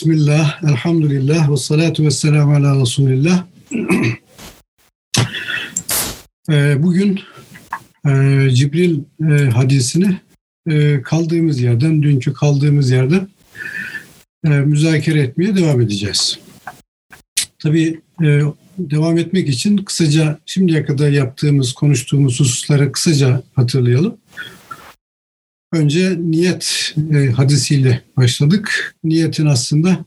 Bismillah, elhamdülillah ve salatu ve selamu ala Resulillah. Ee, bugün e, Cibril e, hadisini e, kaldığımız yerden, dünkü kaldığımız yerden müzakere etmeye devam edeceğiz. Tabii devam etmek için kısaca şimdiye kadar yaptığımız, konuştuğumuz hususları kısaca hatırlayalım. Önce niyet e, hadisiyle başladık. Niyetin aslında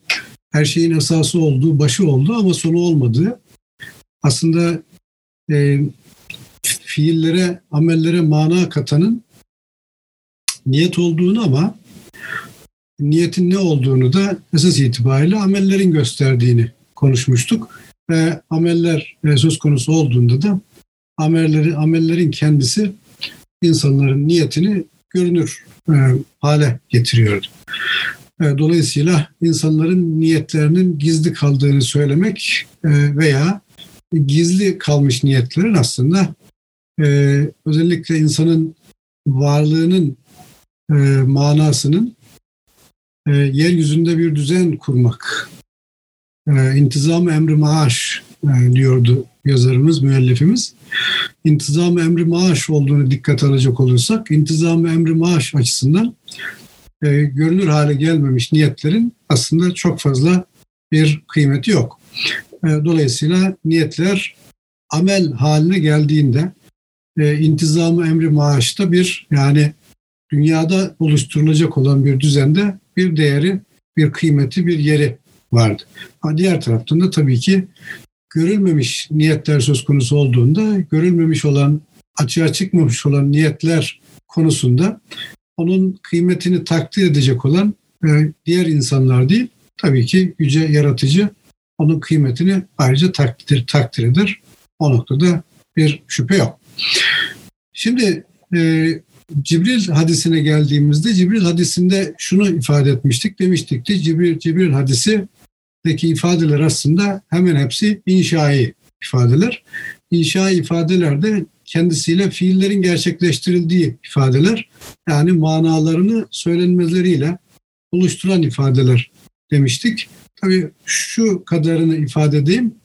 her şeyin esası olduğu, başı olduğu ama sonu olmadığı. Aslında e, fiillere, amellere mana katanın niyet olduğunu ama niyetin ne olduğunu da esas itibariyle amellerin gösterdiğini konuşmuştuk. Ve ameller e, söz konusu olduğunda da amelleri, amellerin kendisi insanların niyetini görünür e, hale getiriyordu. E, dolayısıyla insanların niyetlerinin gizli kaldığını söylemek e, veya gizli kalmış niyetlerin aslında e, özellikle insanın varlığının e, manasının e, yeryüzünde bir düzen kurmak, e, intizam emri maaş diyordu yazarımız, müellifimiz. İntizam emri maaş olduğunu dikkat alacak olursak, intizam emri maaş açısından e, görünür hale gelmemiş niyetlerin aslında çok fazla bir kıymeti yok. E, dolayısıyla niyetler amel haline geldiğinde e, intizamı emri maaşta bir yani dünyada oluşturulacak olan bir düzende bir değeri, bir kıymeti, bir yeri vardı. Ha, diğer taraftan da tabii ki görülmemiş niyetler söz konusu olduğunda görülmemiş olan, açığa çıkmamış olan niyetler konusunda onun kıymetini takdir edecek olan e, diğer insanlar değil, tabii ki yüce yaratıcı onun kıymetini ayrıca takdir, takdir eder. O noktada bir şüphe yok. Şimdi e, Cibril hadisine geldiğimizde Cibril hadisinde şunu ifade etmiştik. Demiştik ki Cibril, Cibril hadisi deki ifadeler aslında hemen hepsi inşai ifadeler. İnşai ifadeler de kendisiyle fiillerin gerçekleştirildiği ifadeler. Yani manalarını söylenmeleriyle oluşturan ifadeler demiştik. Tabii şu kadarını ifade edeyim.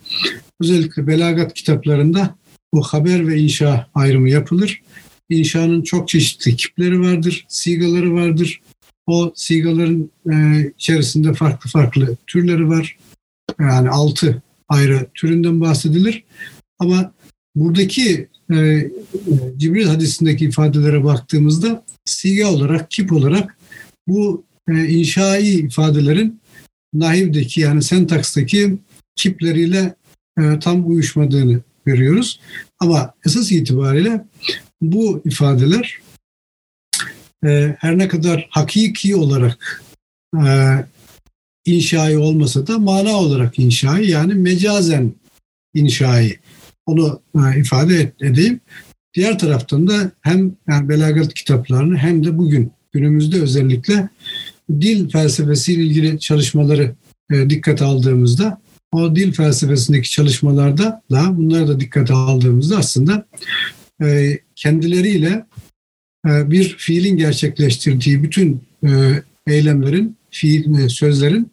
Özellikle belagat kitaplarında bu haber ve inşa ayrımı yapılır. İnşanın çok çeşitli tipleri vardır, sigaları vardır. O sigaların e, içerisinde farklı farklı türleri var. Yani altı ayrı türünden bahsedilir. Ama buradaki e, Cibril hadisindeki ifadelere baktığımızda siga olarak, kip olarak bu e, inşai ifadelerin nahivdeki yani sentakstaki kipleriyle e, tam uyuşmadığını görüyoruz. Ama esas itibariyle bu ifadeler e, her ne kadar hakiki olarak e, inşai olmasa da mana olarak inşai yani mecazen inşai onu e, ifade edeyim. Diğer taraftan da hem yani belagat kitaplarını hem de bugün günümüzde özellikle dil felsefesiyle ilgili çalışmaları e, dikkate aldığımızda o dil felsefesindeki çalışmalarda da bunları da dikkate aldığımızda aslında e, kendileriyle bir fiilin gerçekleştirdiği bütün e, eylemlerin, fiil, sözlerin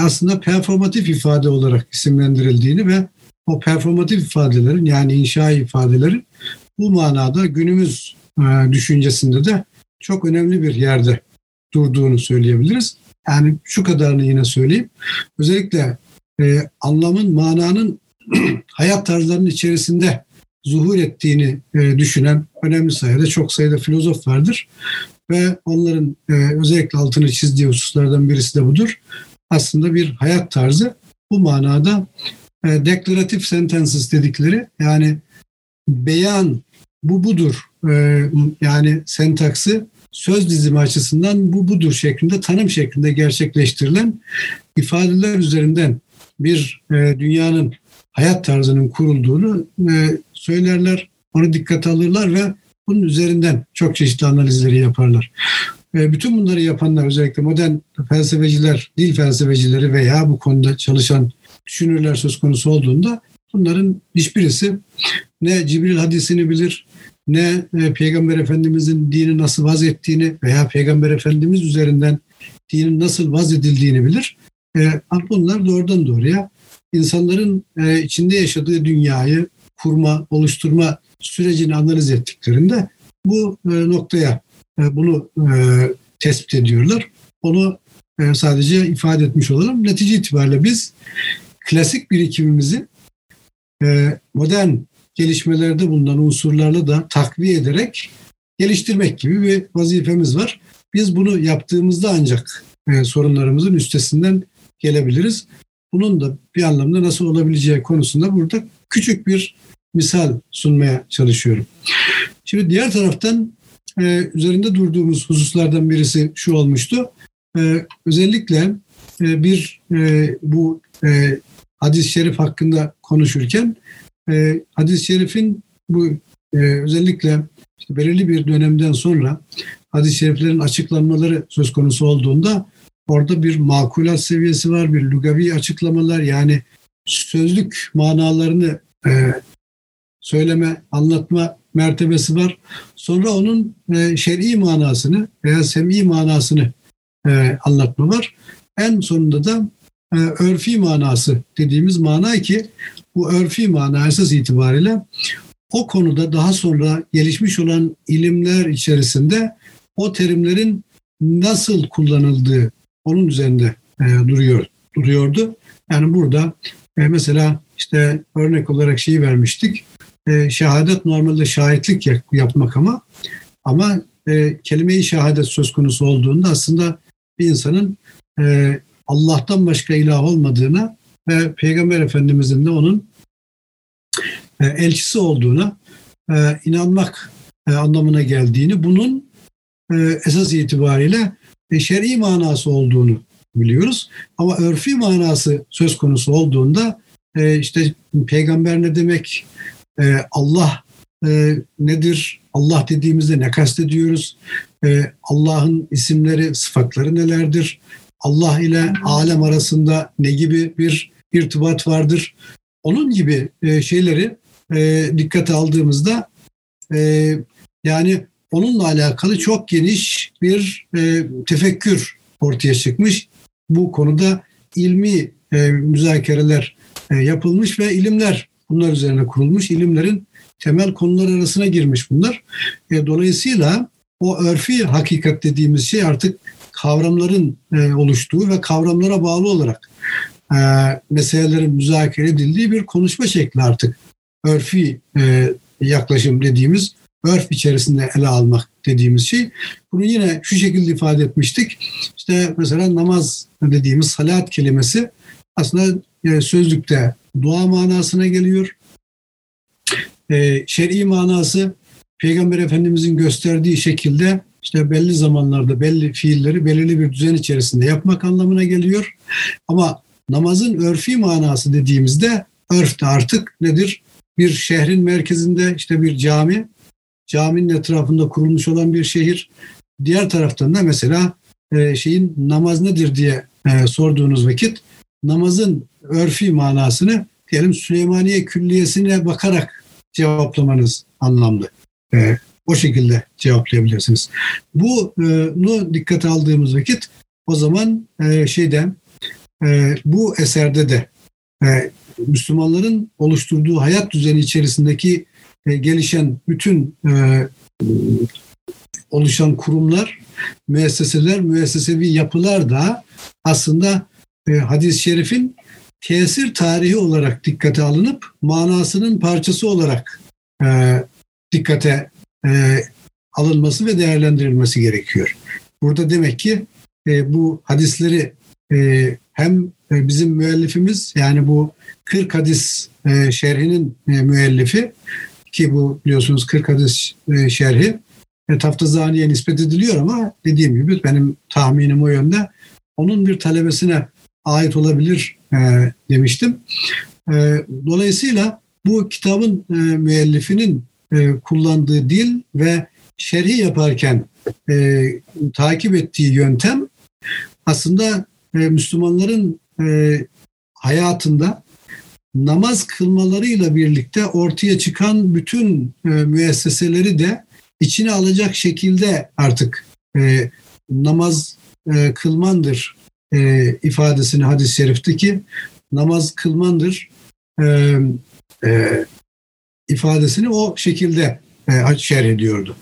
aslında performatif ifade olarak isimlendirildiğini ve o performatif ifadelerin yani inşa ifadelerin bu manada günümüz düşüncesinde de çok önemli bir yerde durduğunu söyleyebiliriz. Yani şu kadarını yine söyleyeyim. Özellikle e, anlamın, mananın hayat tarzlarının içerisinde zuhur ettiğini e, düşünen önemli sayıda çok sayıda filozof vardır. Ve onların e, özellikle altını çizdiği hususlardan birisi de budur. Aslında bir hayat tarzı bu manada e, declarative sentences dedikleri yani beyan bu budur yani sentaksı söz dizimi açısından bu budur şeklinde tanım şeklinde gerçekleştirilen ifadeler üzerinden bir dünyanın hayat tarzının kurulduğunu söylerler, onu dikkate alırlar ve bunun üzerinden çok çeşitli analizleri yaparlar. E, bütün bunları yapanlar özellikle modern felsefeciler, dil felsefecileri veya bu konuda çalışan düşünürler söz konusu olduğunda bunların hiçbirisi ne Cibril hadisini bilir, ne e, Peygamber Efendimizin dini nasıl vaz ettiğini veya Peygamber Efendimiz üzerinden dinin nasıl vaz edildiğini bilir. E, bunlar doğrudan doğruya insanların e, içinde yaşadığı dünyayı kurma, oluşturma sürecini analiz ettiklerinde bu e, noktaya e, bunu e, tespit ediyorlar. Onu sadece ifade etmiş olalım. Netice itibariyle biz klasik birikimimizi modern gelişmelerde bulunan unsurlarla da takviye ederek geliştirmek gibi bir vazifemiz var. Biz bunu yaptığımızda ancak sorunlarımızın üstesinden gelebiliriz. Bunun da bir anlamda nasıl olabileceği konusunda burada küçük bir misal sunmaya çalışıyorum. Şimdi diğer taraftan e, üzerinde durduğumuz hususlardan birisi şu olmuştu. E, özellikle e, bir e, bu e, hadis-i şerif hakkında konuşurken e, hadis-i şerifin bu e, özellikle işte belirli bir dönemden sonra hadis-i şeriflerin açıklanmaları söz konusu olduğunda orada bir makulat seviyesi var, bir lugavi açıklamalar yani sözlük manalarını e, söyleme, anlatma mertebesi var. Sonra onun e, şer'i manasını veya sem'i manasını e, anlatma var. En sonunda da e, örfi manası dediğimiz mana ki bu örfi mana esas itibariyle o konuda daha sonra gelişmiş olan ilimler içerisinde o terimlerin nasıl kullanıldığı onun üzerinde e, duruyor duruyordu. Yani burada e, mesela işte örnek olarak şeyi vermiştik. E, şehadet normalde şahitlik yapmak ama ama e, kelime-i şehadet söz konusu olduğunda aslında bir insanın e, Allah'tan başka ilah olmadığına ve Peygamber Efendimizin de onun e, elçisi olduğuna e, inanmak e, anlamına geldiğini, bunun e, esas itibariyle e, şer'i manası olduğunu biliyoruz. Ama örfi manası söz konusu olduğunda e, işte peygamber ne demek, e, Allah e, nedir, Allah dediğimizde ne kastediyoruz, e, Allah'ın isimleri, sıfatları nelerdir, Allah ile alem arasında ne gibi bir irtibat vardır. Onun gibi e, şeyleri e, dikkate aldığımızda e, yani onunla alakalı çok geniş bir e, tefekkür ortaya çıkmış. Bu konuda ilmi e, müzakereler e, yapılmış ve ilimler bunlar üzerine kurulmuş. İlimlerin temel konular arasına girmiş bunlar. E, dolayısıyla o örfi hakikat dediğimiz şey artık kavramların e, oluştuğu ve kavramlara bağlı olarak e, meselelerin müzakere edildiği bir konuşma şekli artık. Örfi e, yaklaşım dediğimiz örf içerisinde ele almak dediğimiz şey. Bunu yine şu şekilde ifade etmiştik. İşte mesela namaz dediğimiz salat kelimesi aslında e, sözlükte dua manasına geliyor. E, şer'i manası Peygamber Efendimizin gösterdiği şekilde işte belli zamanlarda belli fiilleri belirli bir düzen içerisinde yapmak anlamına geliyor. Ama namazın örfi manası dediğimizde örf de artık nedir? Bir şehrin merkezinde işte bir cami, caminin etrafında kurulmuş olan bir şehir. Diğer taraftan da mesela e, şeyin namaz nedir diye e, sorduğunuz vakit namazın örfi manasını diyelim Süleymaniye Külliyesi'ne bakarak cevaplamanız anlamlı. E, o şekilde cevaplayabilirsiniz. Bunu dikkate aldığımız vakit o zaman e, şeyden e, bu eserde de e, Müslümanların oluşturduğu hayat düzeni içerisindeki e, gelişen bütün e, oluşan kurumlar, müesseseler, müessesevi yapılar da aslında e, hadis-i şerifin tesir tarihi olarak dikkate alınıp manasının parçası olarak e, dikkate e, alınması ve değerlendirilmesi gerekiyor. Burada demek ki e, bu hadisleri e, hem e, bizim müellifimiz yani bu 40 hadis e, şerhinin e, müellifi ki bu biliyorsunuz 40 hadis e, şerhi e, Taftazani'ye nispet ediliyor ama dediğim gibi benim tahminim o yönde onun bir talebesine ait olabilir e, demiştim. E, dolayısıyla bu kitabın e, müellifinin e, kullandığı dil ve şerhi yaparken e, takip ettiği yöntem aslında e, Müslümanların e, hayatında namaz kılmalarıyla birlikte ortaya çıkan bütün e, müesseseleri de içine alacak şekilde artık e, namaz e, kılmandır e, ifadesini hadis-i şerifte ki namaz kılmandır e, e, ifadesini o şekilde e, şerh ediyordu.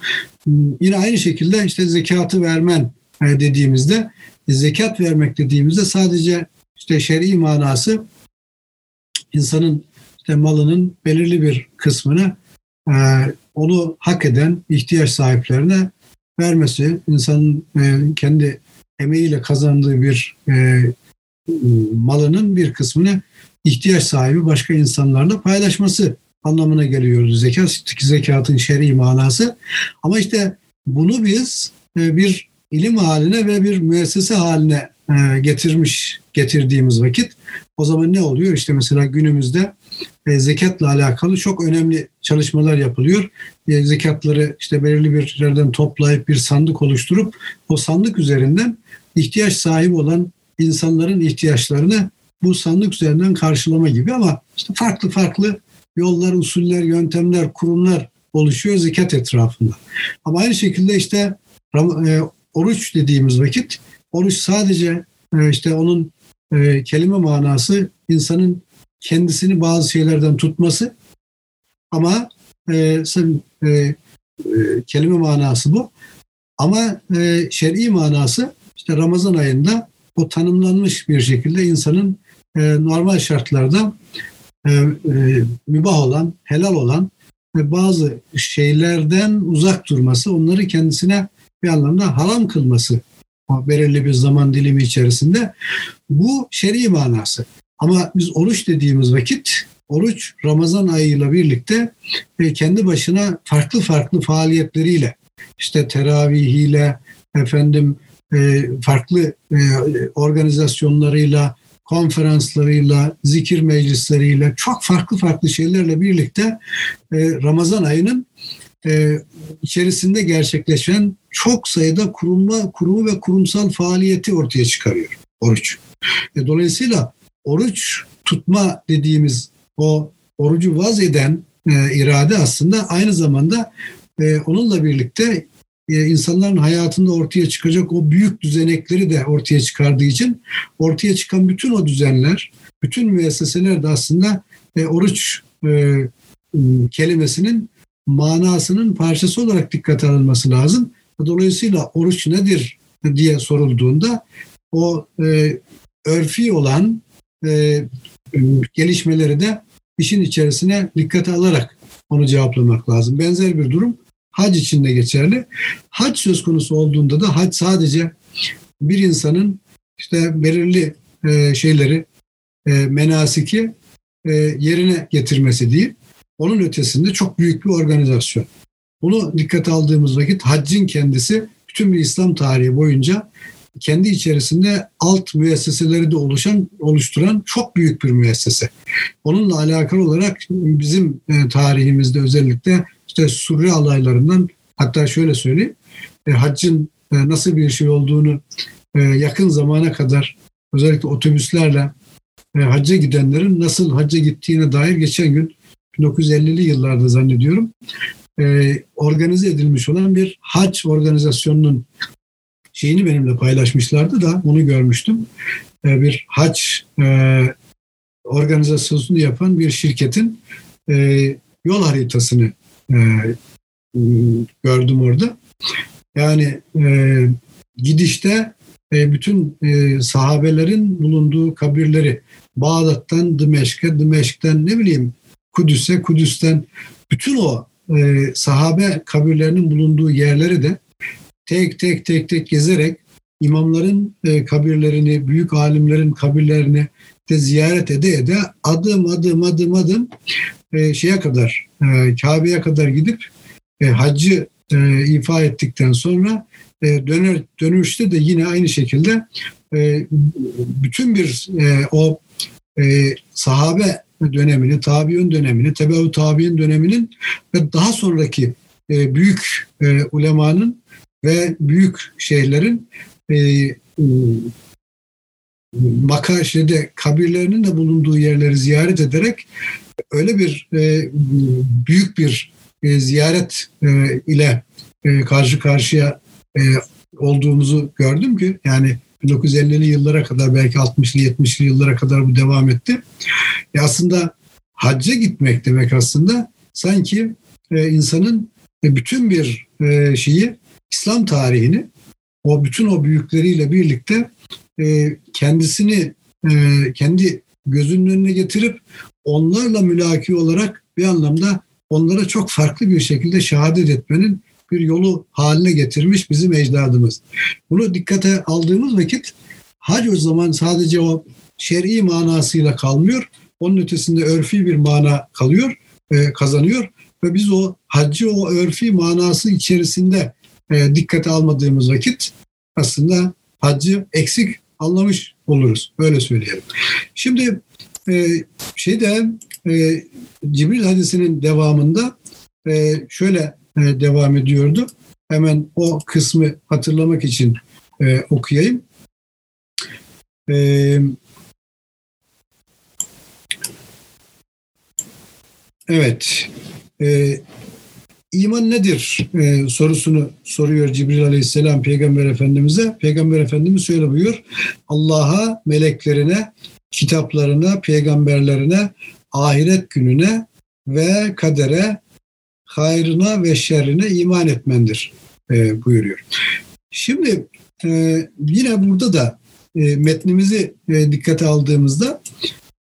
Yine aynı şekilde işte zekatı vermen e, dediğimizde zekat vermek dediğimizde sadece işte şer'i manası insanın işte malının belirli bir kısmını e, onu hak eden ihtiyaç sahiplerine vermesi, insanın e, kendi emeğiyle kazandığı bir e, malının bir kısmını ihtiyaç sahibi başka insanlarla paylaşması anlamına geliyor zekat. Zekatın şer'i manası. Ama işte bunu biz e, bir ilim haline ve bir müessese haline e, getirmiş getirdiğimiz vakit o zaman ne oluyor? İşte mesela günümüzde e, zekatla alakalı çok önemli çalışmalar yapılıyor. E, zekatları işte belirli bir yerden toplayıp bir sandık oluşturup o sandık üzerinden ihtiyaç sahibi olan insanların ihtiyaçlarını bu sandık üzerinden karşılama gibi ama işte farklı farklı yollar, usuller, yöntemler, kurumlar oluşuyor zekat etrafında. Ama aynı şekilde işte e, oruç dediğimiz vakit oruç sadece e, işte onun e, kelime manası insanın kendisini bazı şeylerden tutması ama e, kelime manası bu. Ama e, şer'i manası işte Ramazan ayında o tanımlanmış bir şekilde insanın e, normal şartlarda e, e, mübah olan, helal olan ve bazı şeylerden uzak durması, onları kendisine bir anlamda haram kılması belirli bir zaman dilimi içerisinde. Bu şer'i manası. Ama biz oruç dediğimiz vakit oruç Ramazan ayıyla birlikte e, kendi başına farklı farklı faaliyetleriyle işte teravihiyle efendim farklı e, organizasyonlarıyla konferanslarıyla, zikir meclisleriyle, çok farklı farklı şeylerle birlikte Ramazan ayının içerisinde gerçekleşen çok sayıda kurumla, kurumu ve kurumsal faaliyeti ortaya çıkarıyor oruç. Dolayısıyla oruç tutma dediğimiz o orucu vaz eden e, irade aslında aynı zamanda e, onunla birlikte e, insanların hayatında ortaya çıkacak o büyük düzenekleri de ortaya çıkardığı için ortaya çıkan bütün o düzenler, bütün müesseseler de aslında e, oruç e, kelimesinin manasının parçası olarak dikkate alınması lazım. Dolayısıyla oruç nedir diye sorulduğunda o e, örfi olan e, gelişmeleri de işin içerisine dikkate alarak onu cevaplamak lazım. Benzer bir durum hac için de geçerli. Hac söz konusu olduğunda da hac sadece bir insanın işte belirli e, şeyleri, e, menasiki e, yerine getirmesi değil. Onun ötesinde çok büyük bir organizasyon. Bunu dikkate aldığımız vakit haccın kendisi bütün bir İslam tarihi boyunca kendi içerisinde alt müesseseleri de oluşan oluşturan çok büyük bir müessese. Onunla alakalı olarak bizim e, tarihimizde özellikle işte Surre alaylarından hatta şöyle söyleyeyim e, haccın e, nasıl bir şey olduğunu yakın zamana kadar özellikle otobüslerle hacca gidenlerin nasıl hacca gittiğine dair geçen gün 1950'li yıllarda zannediyorum organize edilmiş olan bir hac organizasyonunun şeyini benimle paylaşmışlardı da onu görmüştüm. E, bir haç e, organizasyonunu yapan bir şirketin e, yol haritasını e, gördüm orada. Yani e, gidişte e, bütün e, sahabelerin bulunduğu kabirleri Bağdat'tan Dimeşk'e, Dimeşk'ten ne bileyim Kudüs'e, Kudüs'ten bütün o e, sahabe kabirlerinin bulunduğu yerleri de tek tek tek tek gezerek imamların e, kabirlerini, büyük alimlerin kabirlerini de ziyaret ede ede adım adım adım adım e, şeye kadar e, Kabe'ye kadar gidip e, haccı e, ifa ettikten sonra e, döner dönüşte de yine aynı şekilde e, bütün bir e, o e, sahabe dönemini, tabiun dönemini, tebeü tabiun döneminin ve daha sonraki e, büyük e, ulemanın ve büyük şehirlerin e, e, maka şeyde kabirlerinin de bulunduğu yerleri ziyaret ederek öyle bir e, büyük bir e, ziyaret e, ile e, karşı karşıya e, olduğumuzu gördüm ki yani 1950'li yıllara kadar belki 60'lı 70'li yıllara kadar bu devam etti. E aslında hacca gitmek demek aslında sanki e, insanın e, bütün bir e, şeyi İslam tarihini o bütün o büyükleriyle birlikte e, kendisini e, kendi gözünün önüne getirip onlarla mülaki olarak bir anlamda onlara çok farklı bir şekilde şehadet etmenin bir yolu haline getirmiş bizim ecdadımız. Bunu dikkate aldığımız vakit hac o zaman sadece o şer'i manasıyla kalmıyor. Onun ötesinde örfi bir mana kalıyor, e, kazanıyor ve biz o haccı o örfi manası içerisinde e, dikkate almadığımız vakit aslında haccı eksik anlamış oluruz. Böyle söyleyelim. Şimdi e, şeyde e, Cibril hadisinin devamında e, şöyle e, devam ediyordu. Hemen o kısmı hatırlamak için e, okuyayım. E, evet. E, İman nedir e, sorusunu soruyor Cibril Aleyhisselam Peygamber Efendimiz'e. Peygamber Efendimiz şöyle buyuruyor. Allah'a, meleklerine, kitaplarına, peygamberlerine, ahiret gününe ve kadere, hayrına ve şerrine iman etmendir e, buyuruyor. Şimdi e, yine burada da e, metnimizi e, dikkate aldığımızda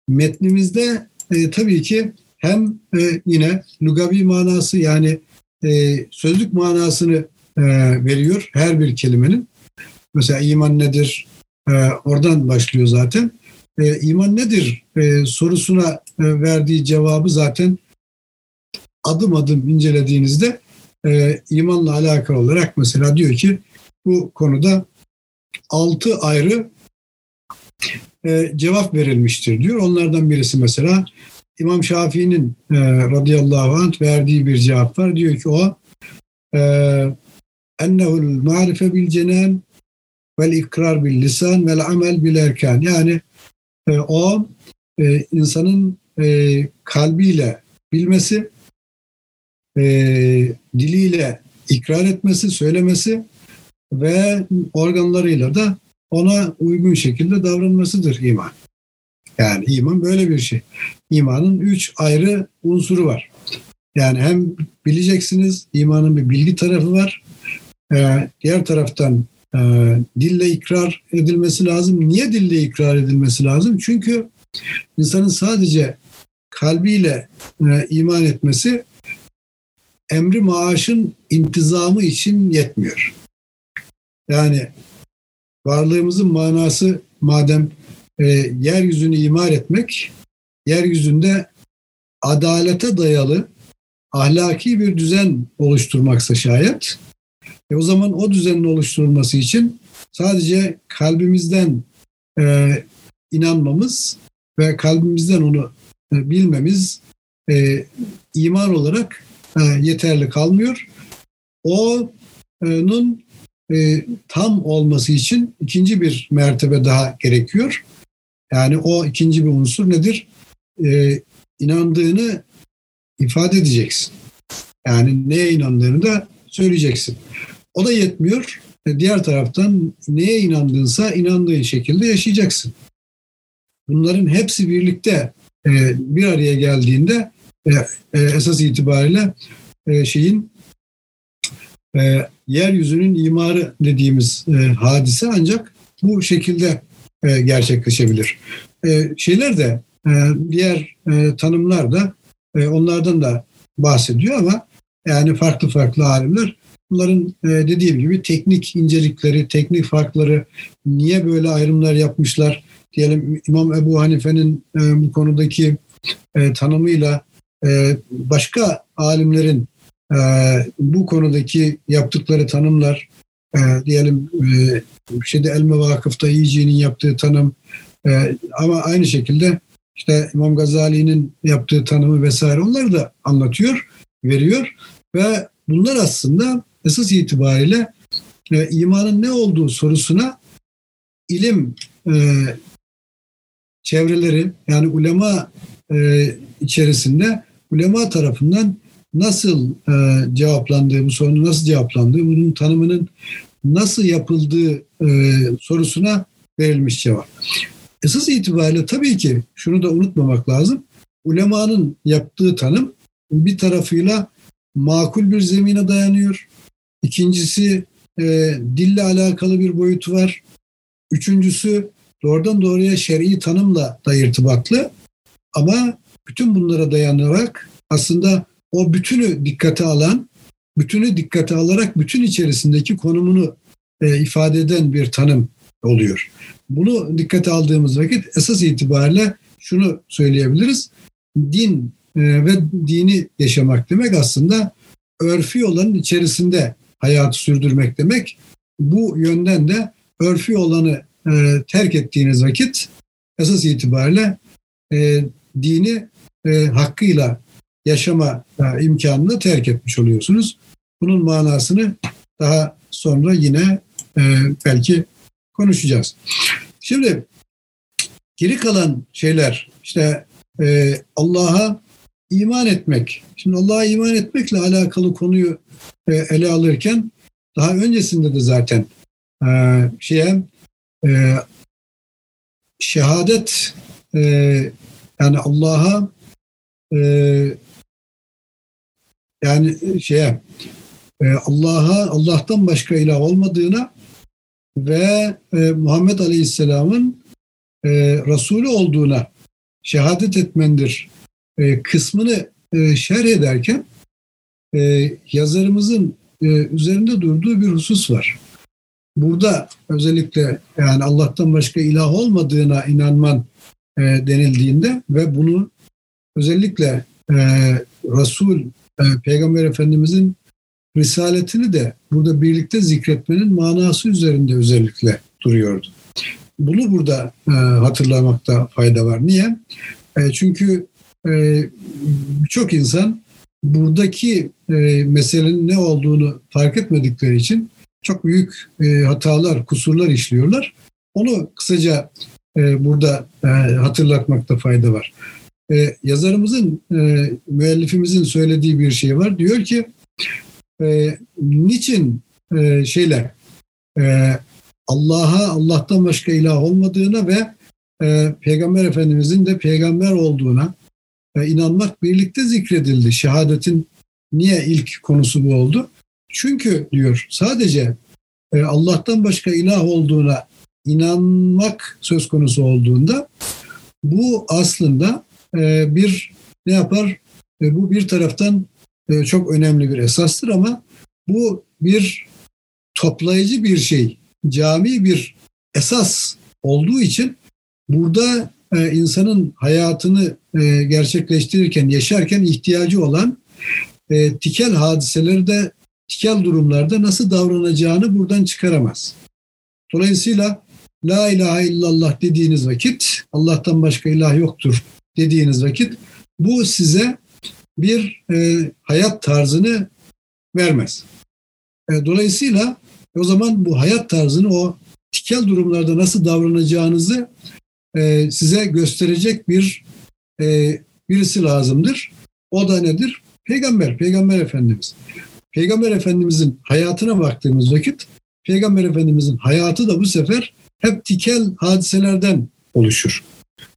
metnimizde e, tabii ki hem e, yine lugavi manası yani e, sözlük manasını e, veriyor her bir kelimenin. Mesela iman nedir? E, oradan başlıyor zaten. E, iman nedir e, sorusuna e, verdiği cevabı zaten adım adım incelediğinizde e, imanla alakalı olarak mesela diyor ki bu konuda altı ayrı e, cevap verilmiştir diyor. Onlardan birisi mesela İmam Şafii'nin e, radıyallahu anh verdiği bir cevap var. Diyor ki o e, ennehul marife bil cenan vel ikrar bil lisan vel amel bil erkan. Yani e, o e, insanın e, kalbiyle bilmesi, e, diliyle ikrar etmesi, söylemesi ve organlarıyla da ona uygun şekilde davranmasıdır iman. Yani iman böyle bir şey. İmanın üç ayrı unsuru var. Yani hem bileceksiniz imanın bir bilgi tarafı var. Ee, diğer taraftan e, dille ikrar edilmesi lazım. Niye dille ikrar edilmesi lazım? Çünkü insanın sadece kalbiyle e, iman etmesi emri maaşın intizamı için yetmiyor. Yani varlığımızın manası madem e, yeryüzünü imar etmek, yeryüzünde adalete dayalı ahlaki bir düzen oluşturmaksa şayet, e, o zaman o düzenin oluşturulması için sadece kalbimizden e, inanmamız ve kalbimizden onu e, bilmemiz e, iman olarak e, yeterli kalmıyor. O'nun e, tam olması için ikinci bir mertebe daha gerekiyor. Yani o ikinci bir unsur nedir? Ee, inandığını ifade edeceksin. Yani neye inandığını da söyleyeceksin. O da yetmiyor. E, diğer taraftan neye inandığınsa inandığın şekilde yaşayacaksın. Bunların hepsi birlikte e, bir araya geldiğinde e, e, esas itibariyle e, şeyin e, yeryüzünün imarı dediğimiz e, hadise ancak bu şekilde e, gerçekleşebilir. E, şeyler de e, diğer e, tanımlar da e, onlardan da bahsediyor ama yani farklı farklı alimler bunların e, dediğim gibi teknik incelikleri, teknik farkları niye böyle ayrımlar yapmışlar? Diyelim İmam Ebu Hanife'nin bu konudaki tanımıyla başka alimlerin bu konudaki yaptıkları tanımlar diyelim şeyde El Mevakıf'ta İyici'nin yaptığı tanım ama aynı şekilde işte İmam Gazali'nin yaptığı tanımı vesaire onları da anlatıyor, veriyor ve bunlar aslında esas itibariyle e, imanın ne olduğu sorusuna ilim e, çevreleri yani ulema e, içerisinde ulema tarafından nasıl e, cevaplandığı, bu sorunun nasıl cevaplandığı, bunun tanımının nasıl yapıldığı e, sorusuna verilmiş cevap. Esas itibariyle tabii ki şunu da unutmamak lazım. Ulemanın yaptığı tanım bir tarafıyla makul bir zemine dayanıyor. İkincisi e, dille alakalı bir boyutu var. Üçüncüsü doğrudan doğruya şer'i tanımla da irtibatlı. Ama bütün bunlara dayanarak aslında o bütünü dikkate alan, bütünü dikkate alarak bütün içerisindeki konumunu e, ifade eden bir tanım oluyor. Bunu dikkate aldığımız vakit esas itibariyle şunu söyleyebiliriz. Din e, ve dini yaşamak demek aslında örfi olanın içerisinde hayatı sürdürmek demek. Bu yönden de örfi olanı e, terk ettiğiniz vakit esas itibariyle e, dini hakkıyla yaşama imkanını terk etmiş oluyorsunuz. Bunun manasını daha sonra yine belki konuşacağız. Şimdi geri kalan şeyler işte e, Allah'a iman etmek. Şimdi Allah'a iman etmekle alakalı konuyu e, ele alırken daha öncesinde de zaten e, şeye e, şehadet e, yani Allah'a e, yani şeye e, Allah'a Allah'tan başka ilah olmadığına ve e, Muhammed Aleyhisselam'ın e, Resulü olduğuna şehadet etmendir e, kısmını e, şerh ederken e, yazarımızın e, üzerinde durduğu bir husus var. Burada özellikle yani Allah'tan başka ilah olmadığına inanman e, denildiğinde ve bunu özellikle e, Resul, e, Peygamber Efendimizin risaletini de burada birlikte zikretmenin manası üzerinde özellikle duruyordu. Bunu burada e, hatırlamakta fayda var. Niye? E, çünkü e, çok insan buradaki e, meselenin ne olduğunu fark etmedikleri için çok büyük e, hatalar, kusurlar işliyorlar. Onu kısaca e, burada e, hatırlatmakta fayda var. E, yazarımızın, e, müellifimizin söylediği bir şey var. Diyor ki, e, niçin e, şeyler e, Allah'a Allah'tan başka ilah olmadığına ve e, Peygamber Efendimizin de peygamber olduğuna e, inanmak birlikte zikredildi. Şehadetin niye ilk konusu bu oldu? Çünkü diyor sadece e, Allah'tan başka ilah olduğuna inanmak söz konusu olduğunda bu aslında e, bir ne yapar? E, bu bir taraftan e, çok önemli bir esastır ama bu bir toplayıcı bir şey, cami bir esas olduğu için burada e, insanın hayatını e, gerçekleştirirken, yaşarken ihtiyacı olan tikel hadiseleri de tikel durumlarda nasıl davranacağını buradan çıkaramaz. Dolayısıyla La ilahe illallah dediğiniz vakit, Allah'tan başka ilah yoktur dediğiniz vakit bu size bir e, hayat tarzını vermez. E, dolayısıyla o zaman bu hayat tarzını o tikel durumlarda nasıl davranacağınızı e, size gösterecek bir e, birisi lazımdır. O da nedir? Peygamber, Peygamber Efendimiz. Peygamber Efendimizin hayatına baktığımız vakit Peygamber Efendimizin hayatı da bu sefer hep tikel hadiselerden oluşur.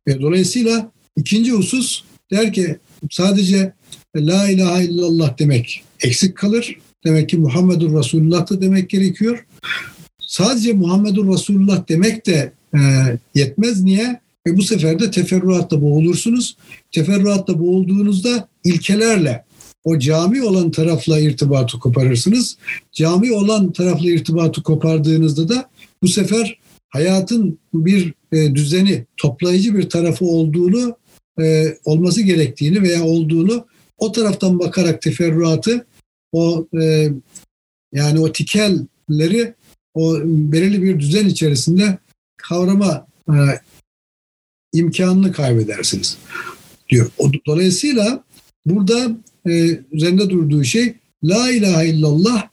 E, dolayısıyla ikinci husus der ki sadece La ilahe illallah demek eksik kalır. Demek ki Muhammedur Resulullah da demek gerekiyor. Sadece Muhammedur Resulullah demek de e, yetmez. Niye? E bu sefer de teferruatla boğulursunuz. Teferruatla boğulduğunuzda ilkelerle o cami olan tarafla irtibatı koparırsınız. Cami olan tarafla irtibatı kopardığınızda da bu sefer hayatın bir e, düzeni, toplayıcı bir tarafı olduğunu, e, olması gerektiğini veya olduğunu o taraftan bakarak teferruatı o e, yani o tikelleri o belirli bir düzen içerisinde kavrama e, imkanını kaybedersiniz diyor. Dolayısıyla burada e, üzerinde durduğu şey La ilahe illallah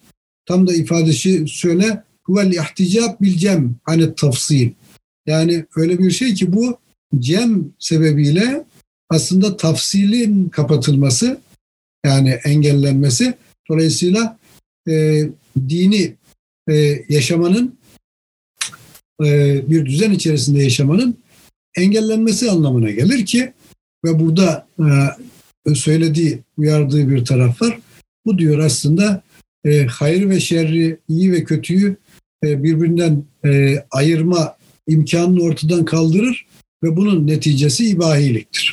tam da ifadesi söyle huvel ihticab bil cem hani tafsil. Yani öyle bir şey ki bu cem sebebiyle aslında tafsilin kapatılması yani engellenmesi dolayısıyla e, dini e, yaşamanın e, bir düzen içerisinde yaşamanın engellenmesi anlamına gelir ki ve burada e, söylediği, uyardığı bir taraf var. Bu diyor aslında e, hayır ve şerri, iyi ve kötüyü e, birbirinden e, ayırma imkanını ortadan kaldırır ve bunun neticesi ibahiliktir.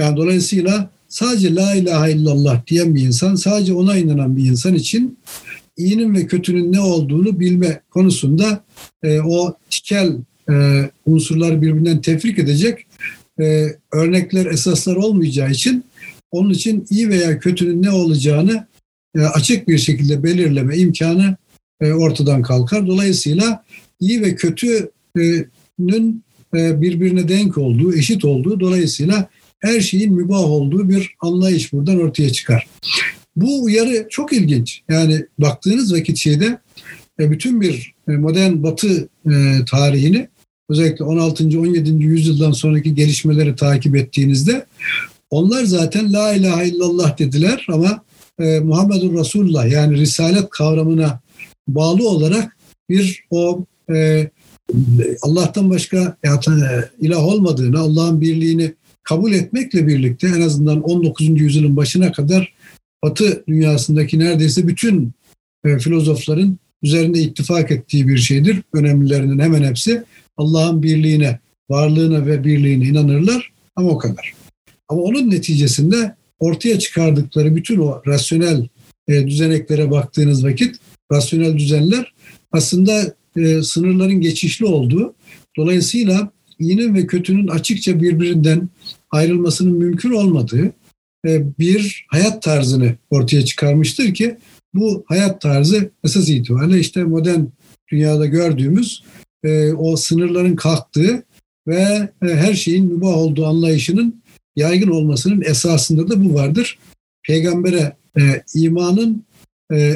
Yani dolayısıyla sadece la ilahe illallah diyen bir insan, sadece ona inanan bir insan için iyinin ve kötünün ne olduğunu bilme konusunda e, o tikel e, unsurları birbirinden tefrik edecek e, örnekler, esaslar olmayacağı için onun için iyi veya kötünün ne olacağını e, açık bir şekilde belirleme imkanı e, ortadan kalkar. Dolayısıyla iyi ve kötünün e, birbirine denk olduğu, eşit olduğu, dolayısıyla her şeyin mübah olduğu bir anlayış buradan ortaya çıkar. Bu uyarı çok ilginç. Yani baktığınız vakit şeyde bütün bir modern batı tarihini özellikle 16. 17. yüzyıldan sonraki gelişmeleri takip ettiğinizde onlar zaten la ilahe illallah dediler ama e, Muhammedur Resulullah yani risalet kavramına bağlı olarak bir o e, Allah'tan başka ya, ilah olmadığını, Allah'ın birliğini kabul etmekle birlikte en azından 19. yüzyılın başına kadar Batı dünyasındaki neredeyse bütün e, filozofların üzerinde ittifak ettiği bir şeydir. Önemlilerinin hemen hepsi Allah'ın birliğine, varlığına ve birliğine inanırlar ama o kadar. Ama onun neticesinde ortaya çıkardıkları bütün o rasyonel e, düzeneklere baktığınız vakit rasyonel düzenler aslında e, sınırların geçişli olduğu dolayısıyla iyinin ve kötünün açıkça birbirinden ayrılmasının mümkün olmadığı e, bir hayat tarzını ortaya çıkarmıştır ki bu hayat tarzı esas itibariyle işte modern dünyada gördüğümüz e, o sınırların kalktığı ve e, her şeyin mübah olduğu anlayışının yaygın olmasının esasında da bu vardır. Peygambere imanın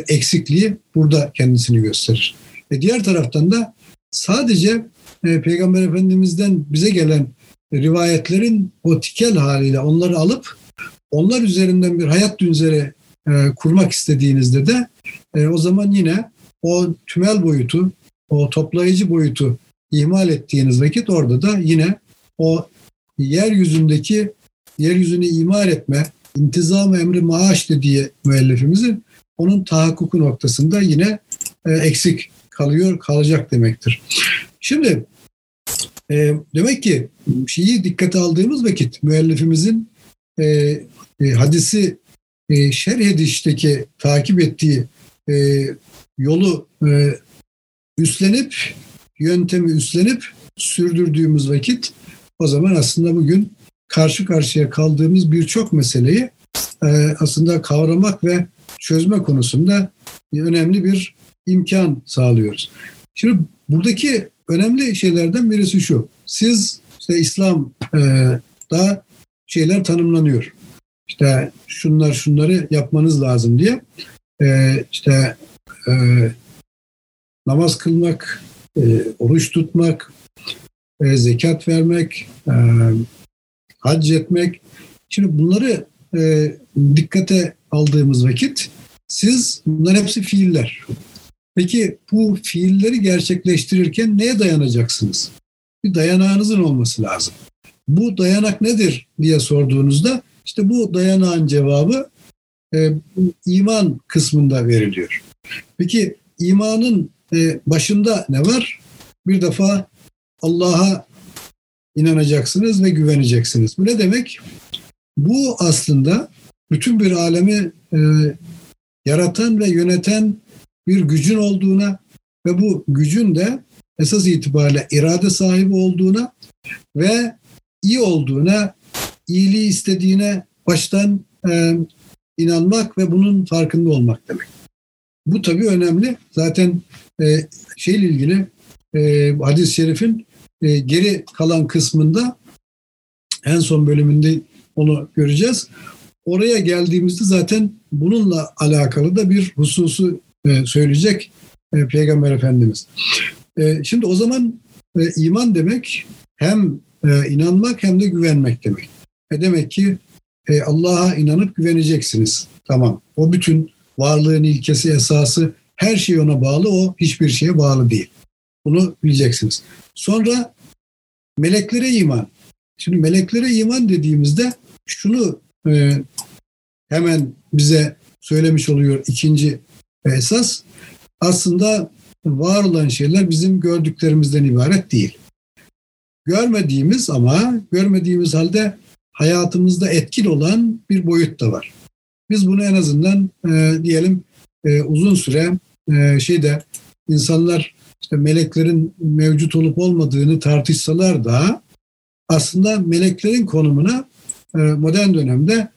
eksikliği burada kendisini gösterir. Diğer taraftan da sadece Peygamber Efendimiz'den bize gelen rivayetlerin o tikel haliyle onları alıp onlar üzerinden bir hayat düzeni e, kurmak istediğinizde de e, o zaman yine o tümel boyutu, o toplayıcı boyutu ihmal ettiğiniz vakit orada da yine o yeryüzündeki yeryüzünü imar etme, intizam emri maaş dediği müellifimizin onun tahakkuku noktasında yine e, eksik kalıyor, kalacak demektir. Şimdi e, demek ki şeyi dikkate aldığımız vakit müellifimizin e, e, hadisi e, şerh edişteki takip ettiği e, yolu e, üstlenip, yöntemi üstlenip sürdürdüğümüz vakit o zaman aslında bugün karşı karşıya kaldığımız birçok meseleyi e, aslında kavramak ve çözme konusunda önemli bir imkan sağlıyoruz. Şimdi buradaki önemli şeylerden birisi şu. Siz işte İslam'da e, şeyler tanımlanıyor. İşte şunlar şunları yapmanız lazım diye. E, işte e, namaz kılmak, oruç tutmak, zekat vermek, hac etmek. Şimdi bunları dikkate aldığımız vakit siz bunlar hepsi fiiller. Peki bu fiilleri gerçekleştirirken neye dayanacaksınız? Bir dayanağınızın olması lazım. Bu dayanak nedir diye sorduğunuzda işte bu dayanağın cevabı e, iman kısmında veriliyor. Peki imanın e, başında ne var? Bir defa Allah'a inanacaksınız ve güveneceksiniz. Bu ne demek? Bu aslında bütün bir alemi e, yaratan ve yöneten bir gücün olduğuna ve bu gücün de esas itibariyle irade sahibi olduğuna ve iyi olduğuna, iyiliği istediğine baştan e, inanmak ve bunun farkında olmak demek. Bu tabii önemli. Zaten e, şeyle ilgili e, hadis-i şerifin e, geri kalan kısmında en son bölümünde onu göreceğiz. Oraya geldiğimizde zaten bununla alakalı da bir hususu söyleyecek e, Peygamber Efendimiz. E, şimdi o zaman e, iman demek hem e, inanmak hem de güvenmek demek. E demek ki e, Allah'a inanıp güveneceksiniz. Tamam. O bütün varlığın ilkesi, esası her şey ona bağlı, o hiçbir şeye bağlı değil. Bunu bileceksiniz. Sonra meleklere iman. Şimdi meleklere iman dediğimizde şunu e, hemen bize söylemiş oluyor ikinci esas. Aslında var olan şeyler bizim gördüklerimizden ibaret değil. Görmediğimiz ama görmediğimiz halde hayatımızda etkili olan bir boyut da var. Biz bunu en azından e, diyelim e, uzun süre e, şeyde insanlar işte meleklerin mevcut olup olmadığını tartışsalar da aslında meleklerin konumuna e, modern dönemde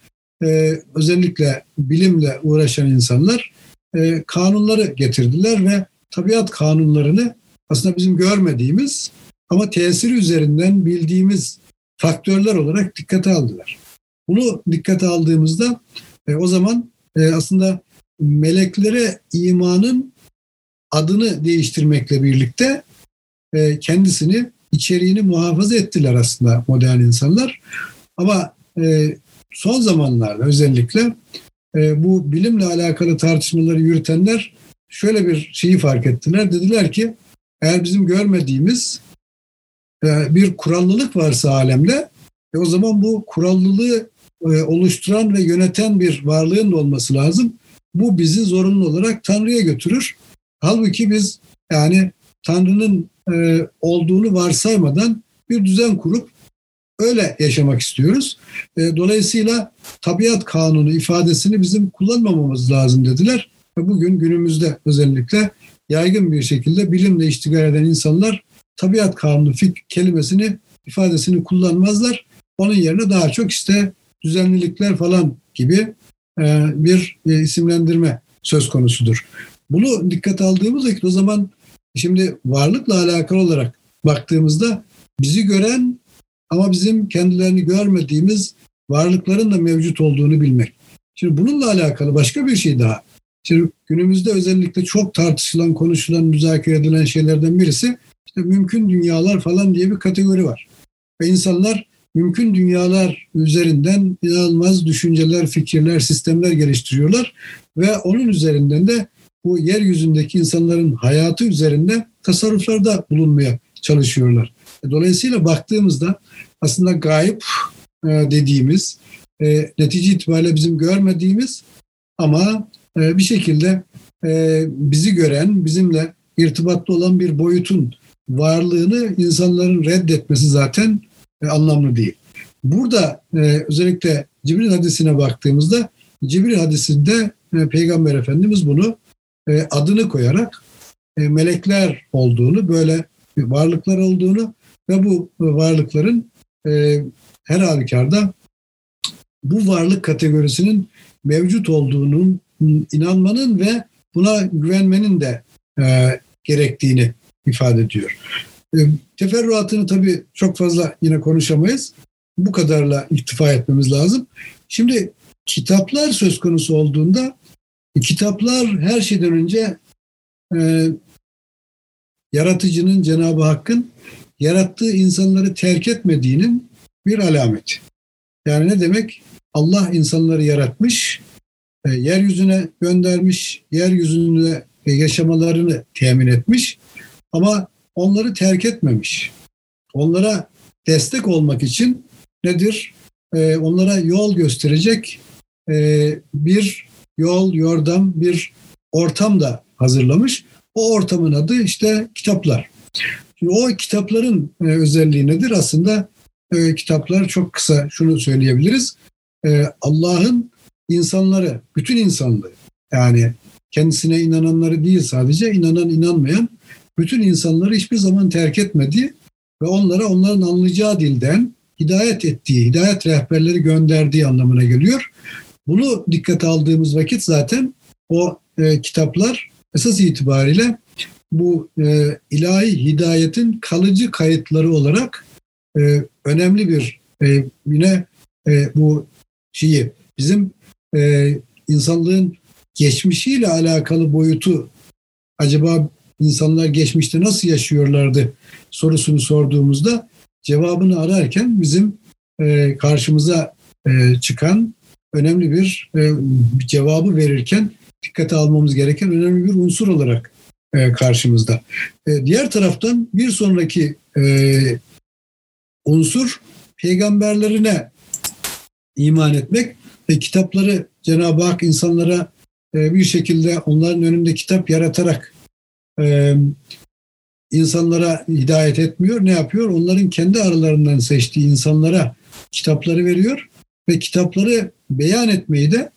e, özellikle bilimle uğraşan insanlar e, kanunları getirdiler ve tabiat kanunlarını aslında bizim görmediğimiz ama tesiri üzerinden bildiğimiz faktörler olarak dikkate aldılar. Bunu dikkate aldığımızda e, o zaman e, aslında meleklere imanın adını değiştirmekle birlikte e, kendisini, içeriğini muhafaza ettiler aslında modern insanlar. Ama e, son zamanlarda özellikle e, bu bilimle alakalı tartışmaları yürütenler şöyle bir şeyi fark ettiler. Dediler ki eğer bizim görmediğimiz e, bir kurallılık varsa alemde e, o zaman bu kurallılığı e, oluşturan ve yöneten bir varlığın da olması lazım. Bu bizi zorunlu olarak Tanrı'ya götürür. Halbuki biz yani Tanrı'nın olduğunu varsaymadan bir düzen kurup öyle yaşamak istiyoruz. E, dolayısıyla tabiat kanunu ifadesini bizim kullanmamamız lazım dediler. Bugün günümüzde özellikle yaygın bir şekilde bilimle iştigal eden insanlar tabiat kanunu fik kelimesini ifadesini kullanmazlar. Onun yerine daha çok işte düzenlilikler falan gibi e, bir e, isimlendirme söz konusudur. Bunu dikkat aldığımız vakit o zaman şimdi varlıkla alakalı olarak baktığımızda bizi gören ama bizim kendilerini görmediğimiz varlıkların da mevcut olduğunu bilmek. Şimdi bununla alakalı başka bir şey daha. Şimdi günümüzde özellikle çok tartışılan, konuşulan, müzakere edilen şeylerden birisi işte mümkün dünyalar falan diye bir kategori var. Ve insanlar mümkün dünyalar üzerinden inanılmaz düşünceler, fikirler, sistemler geliştiriyorlar ve onun üzerinden de bu yeryüzündeki insanların hayatı üzerinde tasarruflarda bulunmaya çalışıyorlar. Dolayısıyla baktığımızda aslında gayb e, dediğimiz e, netice itibariyle bizim görmediğimiz ama e, bir şekilde bizi gören, bizimle irtibatlı olan bir boyutun varlığını insanların reddetmesi zaten anlamlı değil. Burada özellikle Cibril hadisine baktığımızda Cibril hadisinde Peygamber Efendimiz bunu adını koyarak melekler olduğunu, böyle varlıklar olduğunu ve bu varlıkların e, her halükarda bu varlık kategorisinin mevcut olduğunun inanmanın ve buna güvenmenin de e, gerektiğini ifade ediyor. E, teferruatını tabii çok fazla yine konuşamayız. Bu kadarla iktifa etmemiz lazım. Şimdi kitaplar söz konusu olduğunda kitaplar her şeyden önce e, yaratıcının Cenab-ı Hakk'ın yarattığı insanları terk etmediğinin bir alameti. Yani ne demek? Allah insanları yaratmış, e, yeryüzüne göndermiş, yeryüzünde yaşamalarını temin etmiş ama onları terk etmemiş. Onlara destek olmak için nedir? E, onlara yol gösterecek e, bir yol, yordam, bir ortam da hazırlamış. O ortamın adı işte kitaplar. Şimdi o kitapların e, özelliği nedir? Aslında e, kitaplar çok kısa şunu söyleyebiliriz. E, Allah'ın insanları, bütün insanlığı yani kendisine inananları değil sadece inanan inanmayan bütün insanları hiçbir zaman terk etmedi ve onlara onların anlayacağı dilden hidayet ettiği, hidayet rehberleri gönderdiği anlamına geliyor. Bunu dikkate aldığımız vakit zaten o e, kitaplar esas itibariyle bu e, ilahi hidayetin kalıcı kayıtları olarak e, önemli bir e, yine e, bu şeyi bizim e, insanlığın geçmişiyle alakalı boyutu acaba insanlar geçmişte nasıl yaşıyorlardı sorusunu sorduğumuzda cevabını ararken bizim e, karşımıza e, çıkan önemli bir e, cevabı verirken dikkate almamız gereken önemli bir unsur olarak e, karşımızda. E, diğer taraftan bir sonraki e, unsur peygamberlerine iman etmek ve kitapları Cenab-ı Hak insanlara bir şekilde onların önünde kitap yaratarak insanlara hidayet etmiyor. Ne yapıyor? Onların kendi aralarından seçtiği insanlara kitapları veriyor ve kitapları beyan etmeyi de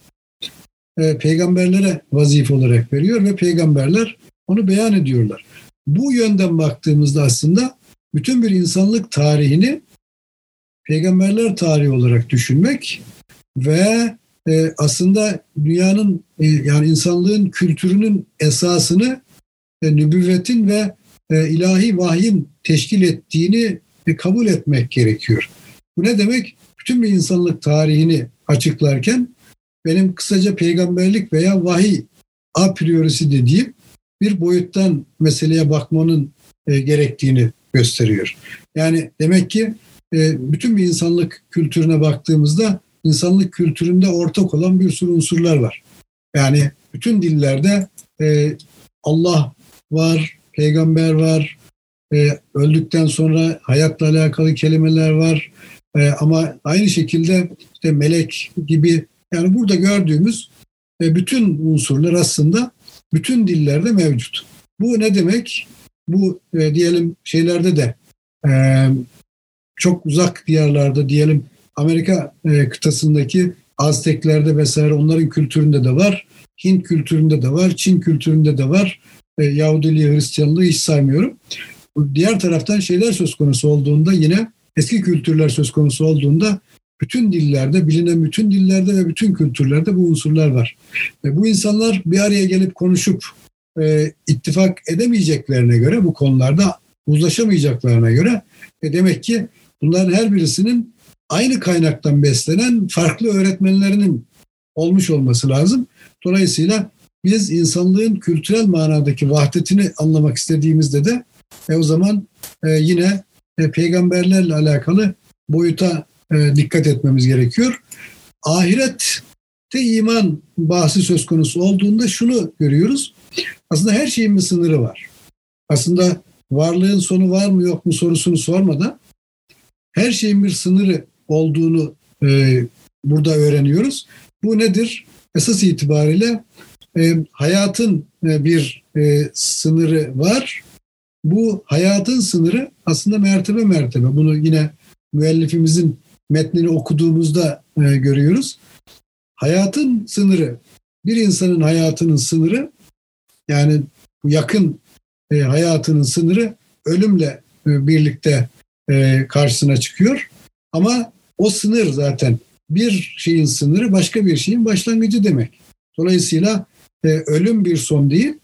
e, peygamberlere vazife olarak veriyor ve peygamberler onu beyan ediyorlar. Bu yönden baktığımızda aslında bütün bir insanlık tarihini peygamberler tarihi olarak düşünmek ve e, aslında dünyanın e, yani insanlığın kültürünün esasını e, nübüvvetin ve e, ilahi vahyin teşkil ettiğini e, kabul etmek gerekiyor. Bu ne demek? Bütün bir insanlık tarihini açıklarken benim kısaca peygamberlik veya vahiy a priorisi dediğim bir boyuttan meseleye bakmanın e, gerektiğini gösteriyor. Yani demek ki e, bütün bir insanlık kültürüne baktığımızda insanlık kültüründe ortak olan bir sürü unsurlar var. Yani bütün dillerde e, Allah var, peygamber var, e, öldükten sonra hayatla alakalı kelimeler var. E, ama aynı şekilde işte melek gibi yani burada gördüğümüz e, bütün unsurlar aslında bütün dillerde mevcut. Bu ne demek? Bu e, diyelim şeylerde de e, çok uzak diyarlarda diyelim Amerika e, kıtasındaki Azteklerde vesaire onların kültüründe de var. Hint kültüründe de var, Çin kültüründe de var. E, Yahudiliği, Hristiyanlığı hiç saymıyorum. Diğer taraftan şeyler söz konusu olduğunda yine eski kültürler söz konusu olduğunda bütün dillerde, bilinen bütün dillerde ve bütün kültürlerde bu unsurlar var. Ve bu insanlar bir araya gelip konuşup e, ittifak edemeyeceklerine göre bu konularda uzlaşamayacaklarına göre e, demek ki bunların her birisinin aynı kaynaktan beslenen farklı öğretmenlerinin olmuş olması lazım. Dolayısıyla biz insanlığın kültürel manadaki vahdetini anlamak istediğimizde de e, o zaman e, yine e, peygamberlerle alakalı boyuta e, dikkat etmemiz gerekiyor. Ahirette iman bahsi söz konusu olduğunda şunu görüyoruz. Aslında her şeyin bir sınırı var. Aslında varlığın sonu var mı yok mu sorusunu sormadan her şeyin bir sınırı olduğunu e, burada öğreniyoruz. Bu nedir? Esas itibariyle e, hayatın e, bir e, sınırı var. Bu hayatın sınırı aslında mertebe mertebe. Bunu yine müellifimizin metnini okuduğumuzda e, görüyoruz. Hayatın sınırı, bir insanın hayatının sınırı yani yakın e, hayatının sınırı ölümle e, birlikte e, karşısına çıkıyor. Ama o sınır zaten bir şeyin sınırı başka bir şeyin başlangıcı demek. Dolayısıyla e, ölüm bir son değil,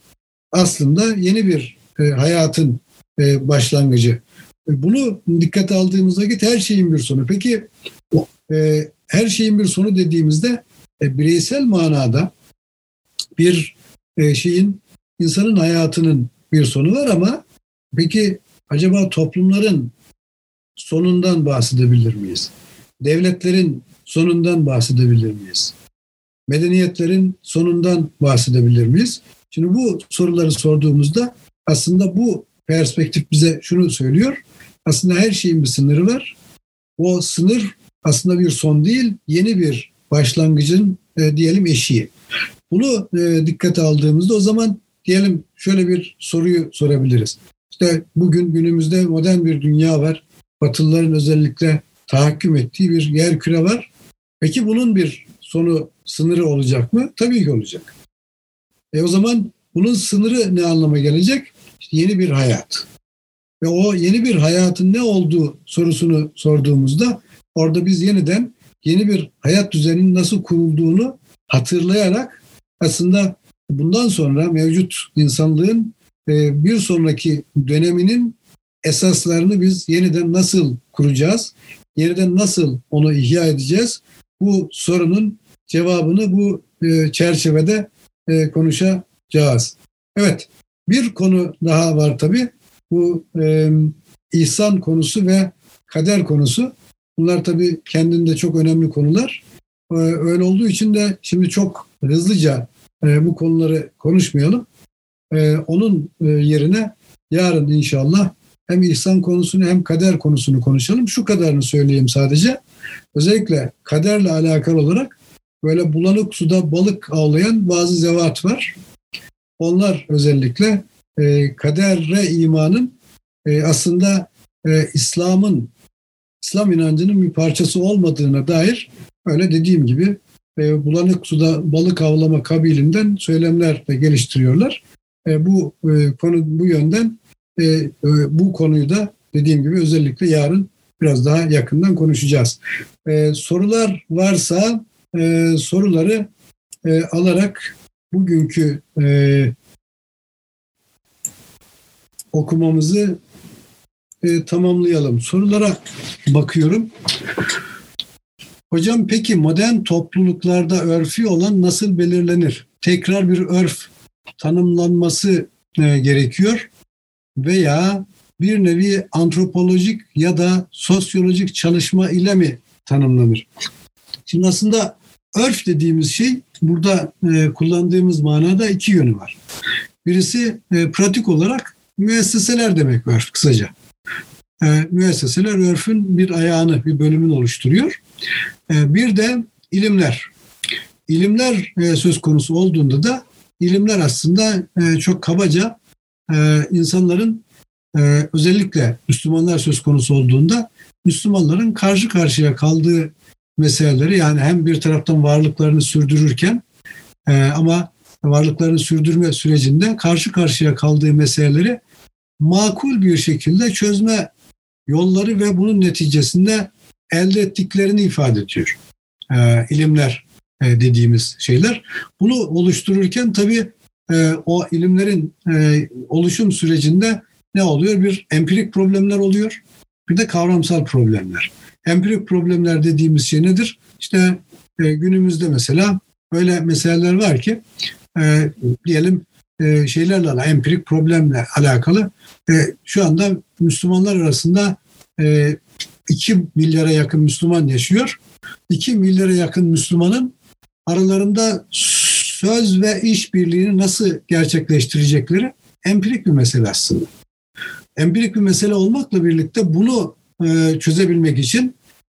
aslında yeni bir e, hayatın e, başlangıcı. E, bunu dikkate aldığımız vakit her şeyin bir sonu. Peki e, her şeyin bir sonu dediğimizde e, bireysel manada bir e, şeyin insanın hayatının bir sonu var ama peki acaba toplumların sonundan bahsedebilir miyiz? Devletlerin sonundan bahsedebilir miyiz? Medeniyetlerin sonundan bahsedebilir miyiz? Şimdi bu soruları sorduğumuzda aslında bu perspektif bize şunu söylüyor. Aslında her şeyin bir sınırı var. O sınır aslında bir son değil, yeni bir başlangıcın e, diyelim eşiği. Bunu e, dikkate aldığımızda o zaman diyelim şöyle bir soruyu sorabiliriz. İşte bugün günümüzde modern bir dünya var. Batılıların özellikle tahakküm ettiği bir yer küre var. Peki bunun bir sonu, sınırı olacak mı? Tabii ki olacak. E o zaman bunun sınırı ne anlama gelecek? İşte yeni bir hayat. Ve o yeni bir hayatın ne olduğu sorusunu sorduğumuzda orada biz yeniden yeni bir hayat düzeninin nasıl kurulduğunu hatırlayarak aslında bundan sonra mevcut insanlığın e, bir sonraki döneminin esaslarını biz yeniden nasıl kuracağız? Yeniden nasıl onu ihya edeceğiz? Bu sorunun cevabını bu e, çerçevede e, konuşacağız. Evet, bir konu daha var tabii. Bu e, ihsan konusu ve kader konusu. Bunlar tabii kendinde çok önemli konular. Öyle olduğu için de şimdi çok hızlıca e, bu konuları konuşmayalım. E, onun e, yerine yarın inşallah hem ihsan konusunu hem kader konusunu konuşalım. Şu kadarını söyleyeyim sadece. Özellikle kaderle alakalı olarak böyle bulanık suda balık avlayan bazı zevat var. Onlar özellikle e, kadere imanın e, aslında e, İslam'ın İslam inancının bir parçası olmadığına dair öyle dediğim gibi e, bulanık suda balık avlama kabilinden söylemler de geliştiriyorlar. E, bu e, konu bu yönden e, e, bu konuyu da dediğim gibi özellikle yarın biraz daha yakından konuşacağız. E, sorular varsa e, soruları e, alarak bugünkü e, okumamızı e, tamamlayalım. Sorulara bakıyorum. Hocam peki modern topluluklarda örfi olan nasıl belirlenir? Tekrar bir örf tanımlanması e, gerekiyor veya bir nevi antropolojik ya da sosyolojik çalışma ile mi tanımlanır? Şimdi aslında örf dediğimiz şey burada e, kullandığımız manada iki yönü var. Birisi e, pratik olarak müesseseler demek örf kısaca. E, müesseseler örfün bir ayağını, bir bölümünü oluşturuyor. E, bir de ilimler. İlimler e, söz konusu olduğunda da ilimler aslında e, çok kabaca e, insanların e, özellikle Müslümanlar söz konusu olduğunda Müslümanların karşı karşıya kaldığı meseleleri yani hem bir taraftan varlıklarını sürdürürken e, ama varlıklarını sürdürme sürecinde karşı karşıya kaldığı meseleleri makul bir şekilde çözme yolları ve bunun neticesinde elde ettiklerini ifade ediyor. E, ilimler e, dediğimiz şeyler. Bunu oluştururken tabii e, o ilimlerin e, oluşum sürecinde ne oluyor? Bir empirik problemler oluyor. Bir de kavramsal problemler. Empirik problemler dediğimiz şey nedir? İşte e, günümüzde mesela böyle meseleler var ki e, diyelim e, şeylerle empirik problemle alakalı e, şu anda Müslümanlar arasında e, 2 milyara yakın Müslüman yaşıyor. 2 milyara yakın Müslümanın aralarında söz ve işbirliğini nasıl gerçekleştirecekleri empirik bir mesele aslında. Empirik bir mesele olmakla birlikte bunu e, çözebilmek için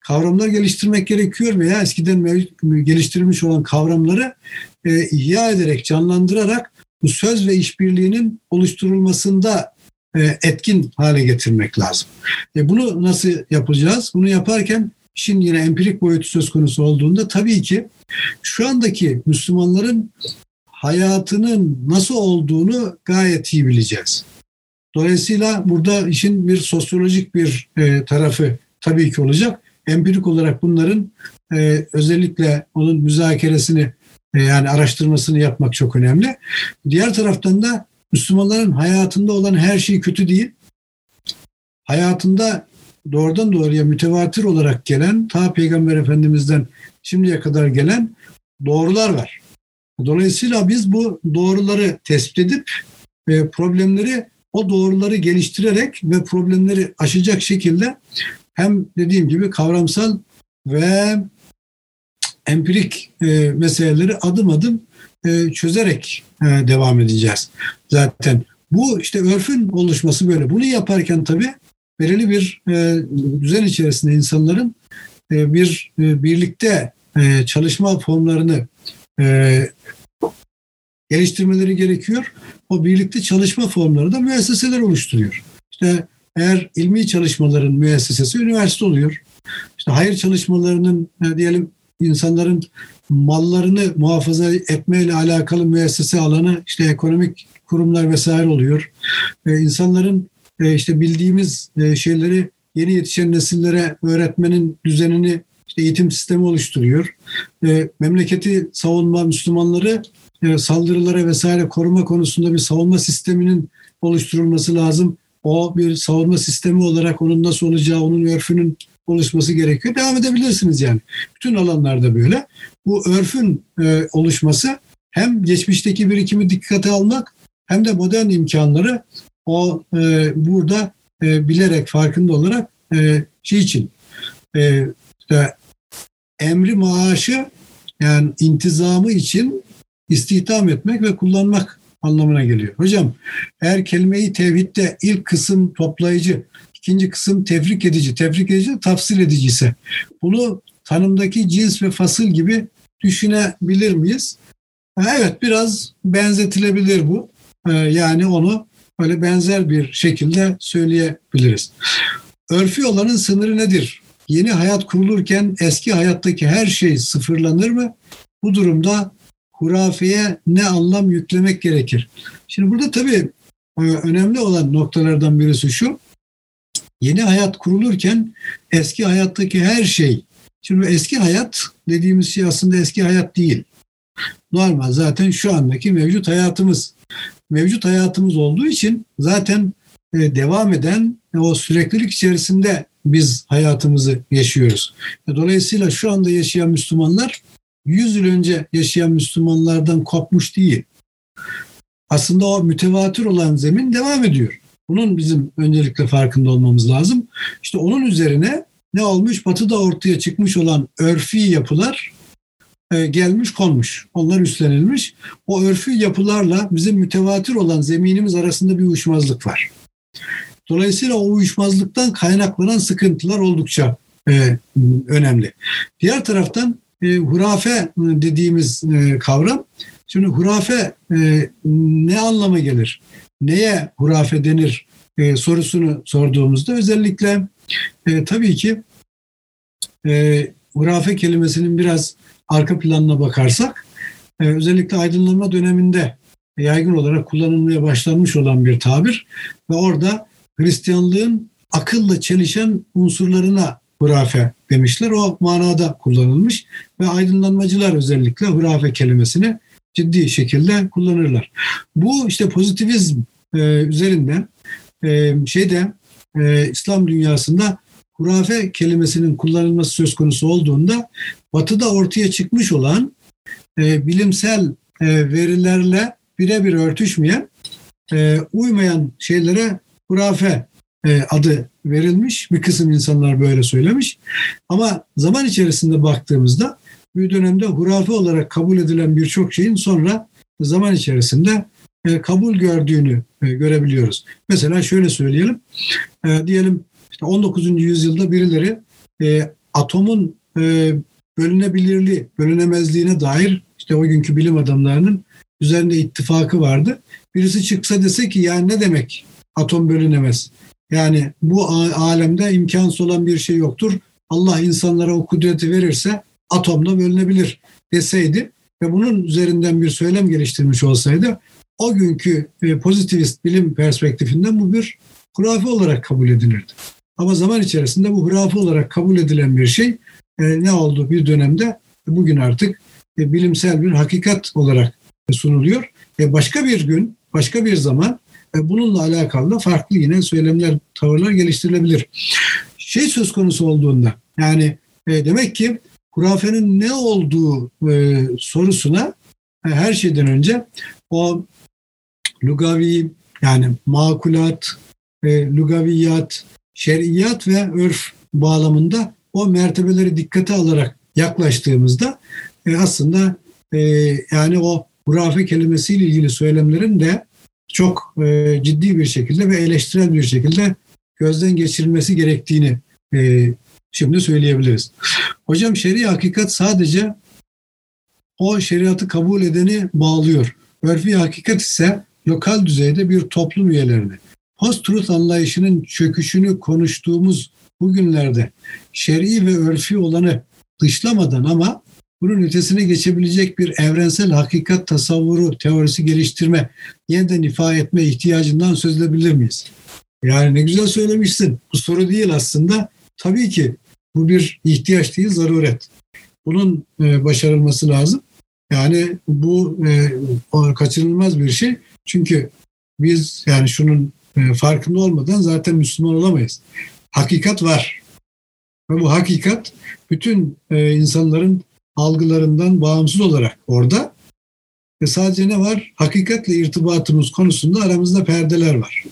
kavramlar geliştirmek gerekiyor veya eskiden geliştirilmiş olan kavramları e, ihya ederek, canlandırarak bu söz ve işbirliğinin oluşturulmasında e, etkin hale getirmek lazım. E, bunu nasıl yapacağız? Bunu yaparken işin yine empirik boyutu söz konusu olduğunda tabii ki şu andaki Müslümanların hayatının nasıl olduğunu gayet iyi bileceğiz. Dolayısıyla burada işin bir sosyolojik bir e, tarafı tabii ki olacak. Empirik olarak bunların e, özellikle onun müzakeresini e, yani araştırmasını yapmak çok önemli. Diğer taraftan da Müslümanların hayatında olan her şey kötü değil. Hayatında doğrudan doğruya mütevatir olarak gelen, ta Peygamber Efendimiz'den şimdiye kadar gelen doğrular var. Dolayısıyla biz bu doğruları tespit edip e, problemleri o doğruları geliştirerek ve problemleri aşacak şekilde hem dediğim gibi kavramsal ve empirik e, meseleleri adım adım e, çözerek e, devam edeceğiz. Zaten bu işte örfün oluşması böyle. Bunu yaparken tabii belirli bir e, düzen içerisinde insanların e, bir e, birlikte e, çalışma formlarını e, geliştirmeleri gerekiyor. O birlikte çalışma formları da müesseseler oluşturuyor. İşte eğer ilmi çalışmaların müessesesi üniversite oluyor. İşte hayır çalışmalarının e, diyelim insanların mallarını muhafaza etmeyle alakalı müessese alanı işte ekonomik kurumlar vesaire oluyor. E, insanların e, işte bildiğimiz e, şeyleri yeni yetişen nesillere öğretmenin düzenini işte eğitim sistemi oluşturuyor. E, memleketi savunma Müslümanları e, saldırılara vesaire koruma konusunda bir savunma sisteminin oluşturulması lazım. O bir savunma sistemi olarak onun nasıl olacağı, onun örfünün oluşması gerekiyor. Devam edebilirsiniz yani. Bütün alanlarda böyle. Bu örfün e, oluşması hem geçmişteki birikimi dikkate almak hem de modern imkanları o e, burada e, bilerek farkında olarak e, şey için e, işte, emri maaşı yani intizamı için istihdam etmek ve kullanmak anlamına geliyor. Hocam eğer kelimeyi tevhidde ilk kısım toplayıcı, ikinci kısım tefrik edici, tefrik edici tafsil edici ise bunu tanımdaki cins ve fasıl gibi düşünebilir miyiz? Evet biraz benzetilebilir bu. Ee, yani onu böyle benzer bir şekilde söyleyebiliriz. Örfi olanın sınırı nedir? Yeni hayat kurulurken eski hayattaki her şey sıfırlanır mı? Bu durumda hurafeye ne anlam yüklemek gerekir? Şimdi burada tabii e, önemli olan noktalardan birisi şu. Yeni hayat kurulurken eski hayattaki her şey. Şimdi eski hayat dediğimiz şey aslında eski hayat değil. Normal zaten şu andaki mevcut hayatımız. Mevcut hayatımız olduğu için zaten e, devam eden o süreklilik içerisinde biz hayatımızı yaşıyoruz. Dolayısıyla şu anda yaşayan Müslümanlar 100 yıl önce yaşayan Müslümanlardan kopmuş değil. Aslında o mütevatir olan zemin devam ediyor. Bunun bizim öncelikle farkında olmamız lazım. İşte onun üzerine ne olmuş? Batı'da ortaya çıkmış olan örfi yapılar e, gelmiş konmuş. Onlar üstlenilmiş. O örfi yapılarla bizim mütevatir olan zeminimiz arasında bir uyuşmazlık var. Dolayısıyla o uyuşmazlıktan kaynaklanan sıkıntılar oldukça e, önemli. Diğer taraftan e, hurafe dediğimiz e, kavram, şimdi hurafe e, ne anlama gelir? Neye hurafe denir e, sorusunu sorduğumuzda özellikle e, tabii ki e, hurafe kelimesinin biraz arka planına bakarsak e, özellikle aydınlanma döneminde yaygın olarak kullanılmaya başlanmış olan bir tabir ve orada Hristiyanlığın akılla çelişen unsurlarına hurafe demişler. O manada kullanılmış ve aydınlanmacılar özellikle hurafe kelimesini ciddi şekilde kullanırlar. Bu işte pozitivizm e, üzerinden e, şeyde e, İslam dünyasında hurafe kelimesinin kullanılması söz konusu olduğunda batıda ortaya çıkmış olan e, bilimsel e, verilerle birebir örtüşmeyen, e, uymayan şeylere hurafe e, adı verilmiş. Bir kısım insanlar böyle söylemiş. Ama zaman içerisinde baktığımızda bir dönemde hurafe olarak kabul edilen birçok şeyin sonra zaman içerisinde e, kabul gördüğünü e, görebiliyoruz. Mesela şöyle söyleyelim. E, diyelim işte 19. yüzyılda birileri atomun bölünebilirliği, bölünemezliğine dair işte o günkü bilim adamlarının üzerinde ittifakı vardı. Birisi çıksa dese ki yani ne demek atom bölünemez? Yani bu alemde imkansız olan bir şey yoktur. Allah insanlara o kudreti verirse atomla bölünebilir deseydi ve bunun üzerinden bir söylem geliştirmiş olsaydı o günkü e, pozitivist bilim perspektifinden bu bir hurafe olarak kabul edilirdi. Ama zaman içerisinde bu hurafe olarak kabul edilen bir şey e, ne oldu bir dönemde bugün artık e, bilimsel bir hakikat olarak sunuluyor. Başka bir gün, başka bir zaman bununla alakalı da farklı yine söylemler, tavırlar geliştirilebilir. Şey söz konusu olduğunda yani e, demek ki hurafenin ne olduğu e, sorusuna e, her şeyden önce o lugavi yani makulat, lugaviyat, şer'iyat ve örf bağlamında o mertebeleri dikkate alarak yaklaştığımızda e, aslında e, yani o hurafe kelimesiyle ilgili söylemlerin de çok e, ciddi bir şekilde ve eleştirel bir şekilde gözden geçirilmesi gerektiğini e, şimdi söyleyebiliriz. Hocam şer'i hakikat sadece o şeriatı kabul edeni bağlıyor. Örfi hakikat ise lokal düzeyde bir toplum üyelerini. Post-truth anlayışının çöküşünü konuştuğumuz bugünlerde şer'i ve örfi olanı dışlamadan ama bunun ötesine geçebilecek bir evrensel hakikat tasavvuru, teorisi geliştirme, yeniden ifade etme ihtiyacından söz edebilir miyiz? Yani ne güzel söylemişsin. Bu soru değil aslında. Tabii ki bu bir ihtiyaç değil, zaruret. Bunun e, başarılması lazım. Yani bu e, kaçınılmaz bir şey. Çünkü biz yani şunun e, farkında olmadan zaten Müslüman olamayız. Hakikat var. Ve bu hakikat bütün insanların algılarından bağımsız olarak orada. Ve sadece ne var? Hakikatle irtibatımız konusunda aramızda perdeler var.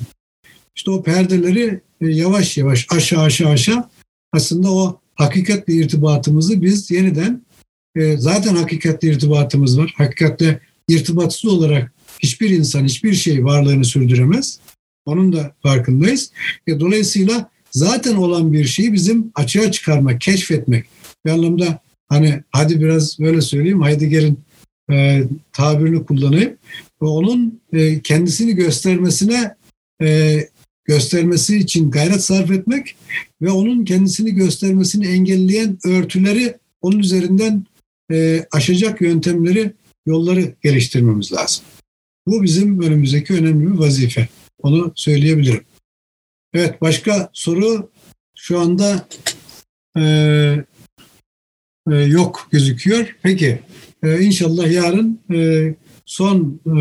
İşte o perdeleri e, yavaş yavaş aşağı aşağı aşağı aslında o hakikatle irtibatımızı biz yeniden e, zaten hakikatle irtibatımız var. Hakikatle irtibatsız olarak hiçbir insan, hiçbir şey varlığını sürdüremez. Onun da farkındayız. E, dolayısıyla zaten olan bir şeyi bizim açığa çıkarmak, keşfetmek. Bir anlamda hani hadi biraz böyle söyleyeyim, Heidegger'in e, tabirini kullanayım. Ve onun e, kendisini göstermesine e, göstermesi için gayret sarf etmek ve onun kendisini göstermesini engelleyen örtüleri onun üzerinden e, aşacak yöntemleri, yolları geliştirmemiz lazım. Bu bizim önümüzdeki önemli bir vazife. Onu söyleyebilirim. Evet başka soru şu anda e, yok gözüküyor. Peki e, inşallah yarın e, son e,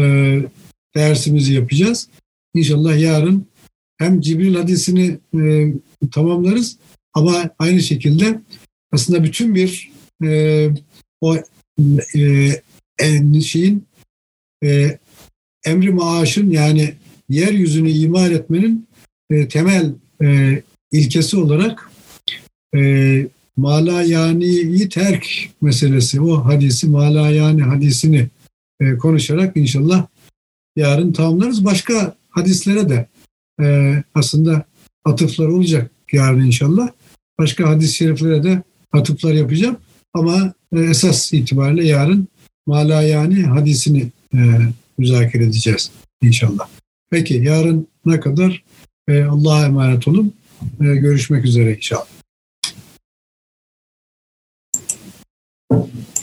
dersimizi yapacağız. İnşallah yarın hem Cibril hadisini e, tamamlarız ama aynı şekilde aslında bütün bir e, o e, şeyin e, emri maaşın yani yeryüzünü imar etmenin e, temel e, ilkesi olarak e, mala yaniyi terk meselesi o hadisi mala yani hadisini e, konuşarak inşallah yarın tamamlarız. Başka hadislere de e, aslında atıflar olacak yarın inşallah. Başka hadis-i şeriflere de atıflar yapacağım. Ama e, esas itibariyle yarın mala yani hadisini e, müzakere edeceğiz inşallah. Peki yarın ne kadar e, Allah'a emanet olun. E, görüşmek üzere inşallah. Thank you